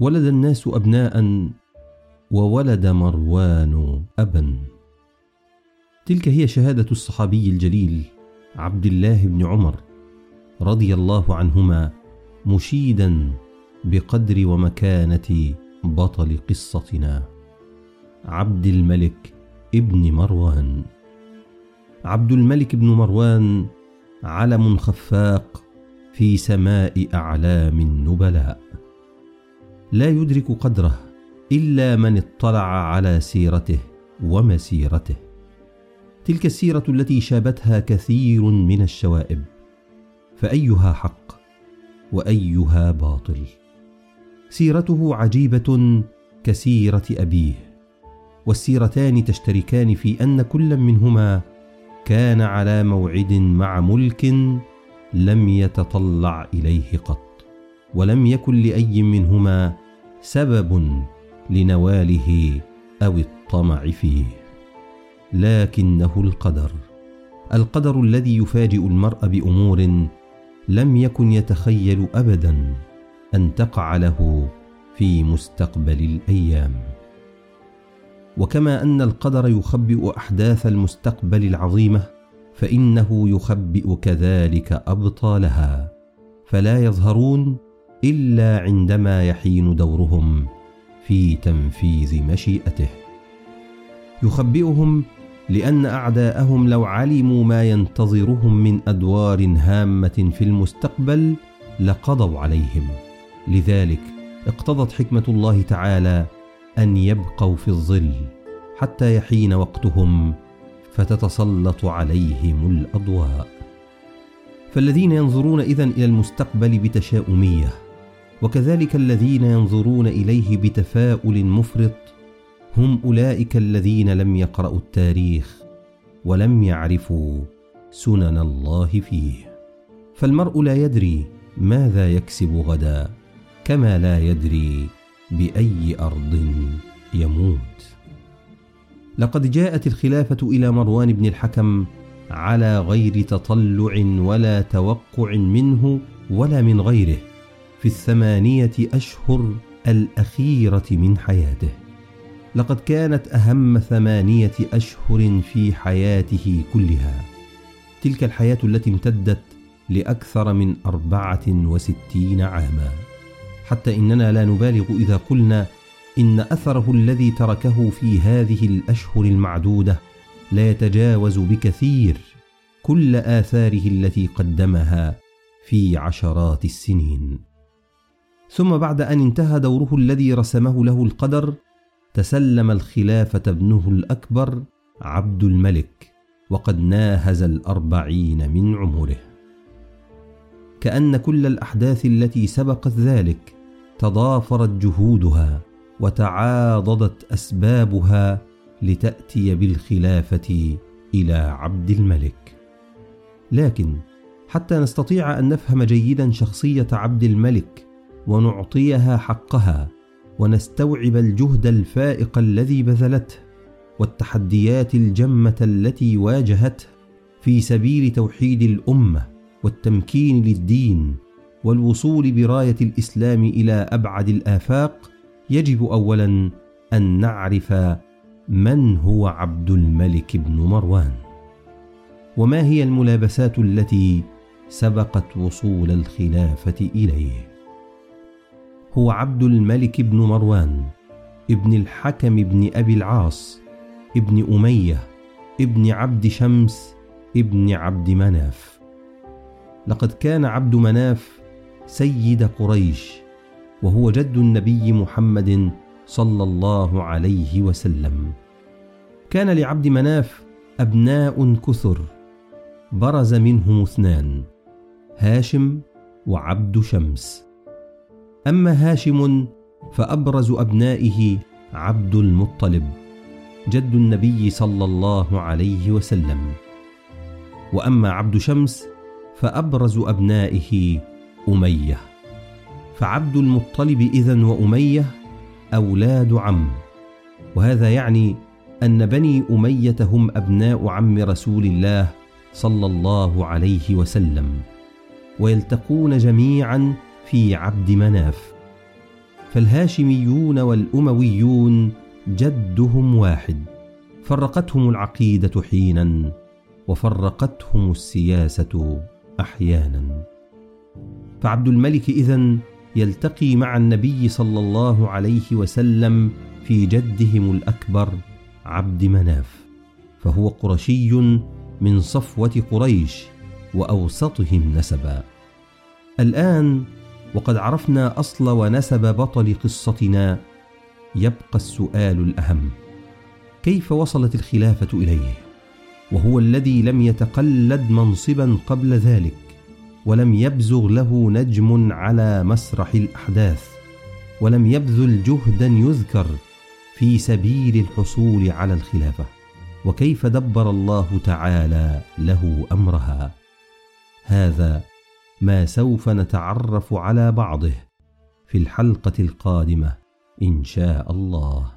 ولد الناس أبناء وولد مروان أبا. تلك هي شهادة الصحابي الجليل عبد الله بن عمر رضي الله عنهما مشيدا بقدر ومكانة بطل قصتنا. عبد الملك ابن مروان. عبد الملك بن مروان علم خفاق في سماء أعلام النبلاء. لا يدرك قدره إلا من اطلع على سيرته ومسيرته. تلك السيرة التي شابتها كثير من الشوائب. فأيها حق وأيها باطل. سيرته عجيبة كسيرة أبيه. والسيرتان تشتركان في أن كل منهما كان على موعد مع ملك لم يتطلع إليه قط. ولم يكن لأي منهما سبب لنواله أو الطمع فيه. لكنه القدر القدر الذي يفاجئ المرء بأمور لم يكن يتخيل ابدا أن تقع له في مستقبل الأيام. وكما أن القدر يخبئ أحداث المستقبل العظيمة فإنه يخبئ كذلك أبطالها. فلا يظهرون إلا عندما يحين دورهم في تنفيذ مشيئته. يخبئهم لأن أعداءهم لو علموا ما ينتظرهم من أدوار هامة في المستقبل لقضوا عليهم. لذلك اقتضت حكمة الله تعالى أن يبقوا في الظل حتى يحين وقتهم فتتسلط عليهم الأضواء. فالذين ينظرون إذن إلى المستقبل بتشاؤمية وكذلك الذين ينظرون إليه بتفاؤل مفرط هم أولئك الذين لم يقرأوا التاريخ ولم يعرفوا سنن الله فيه. فالمرء لا يدري ماذا يكسب غدا كما لا يدري بأي أرض يموت. لقد جاءت الخلافة إلى مروان بن الحكم على غير تطلع ولا توقع منه ولا من غيره. في الثمانية أشهر الأخيرة من حياته. لقد كانت أهم ثمانية أشهر في حياته كلها. تلك الحياة التي امتدت لأكثر من أربعة وستين عاما. حتى إننا لا نبالغ إذا قلنا إن أثره الذي تركه في هذه الأشهر المعدودة لا يتجاوز بكثير كل آثاره التي قدمها في عشرات السنين. ثم بعد أن انتهى دوره الذي رسمه له القدر تسلم الخلافة ابنه الأكبر عبد الملك وقد ناهز الأربعين من عمره. كأن كل الأحداث التي سبقت ذلك تضافرت جهودها وتعاضدت أسبابها لتأتي بالخلافة إلى عبد الملك. لكن حتى نستطيع أن نفهم جيدا شخصية عبد الملك ونعطيها حقها ونستوعب الجهد الفائق الذي بذلته والتحديات الجمة التي واجهته في سبيل توحيد الأمة والتمكين للدين والوصول براية الإسلام إلى أبعد الآفاق يجب اولا أن نعرف من هو عبد الملك بن مروان. وما هي الملابسات التي سبقت وصول الخلافة إليه؟ هو عبد الملك بن مروان ابن الحكم بن أبي العاص ابن أمية ابن عبد شمس ابن عبد مناف. لقد كان عبد مناف سيد قريش وهو جد النبي محمد صلى الله عليه وسلم. كان لعبد مناف أبناء كثر برز منهم اثنان هاشم وعبد شمس. أما هاشم فأبرز أبنائه عبد المطلب جد النبي صلى الله عليه وسلم. وأما عبد شمس فأبرز أبنائه أمية. فعبد المطلب إذن وأمية أولاد عم. وهذا يعني أن بني أمية هم أبناء عم رسول الله صلى الله عليه وسلم. ويلتقون جميعا في عبد مناف. فالهاشميون والأمويون جدهم واحد. فرقتهم العقيدة حينا وفرقتهم السياسة أحيانا. فعبد الملك إذن يلتقي مع النبي صلى الله عليه وسلم في جدهم الأكبر عبد مناف. فهو قرشي من صفوة قريش وأوسطهم نسبا. الآن وقد عرفنا أصل ونسب بطل قصتنا. يبقى السؤال الأهم كيف وصلت الخلافة إليه؟ وهو الذي لم يتقلد منصبا قبل ذلك ولم يبزغ له نجم على مسرح الأحداث ولم يبذل جهدا يذكر في سبيل الحصول على الخلافة. وكيف دبر الله تعالى له أمرها؟ هذا ما سوف نتعرف على بعضه في الحلقة القادمة إن شاء الله.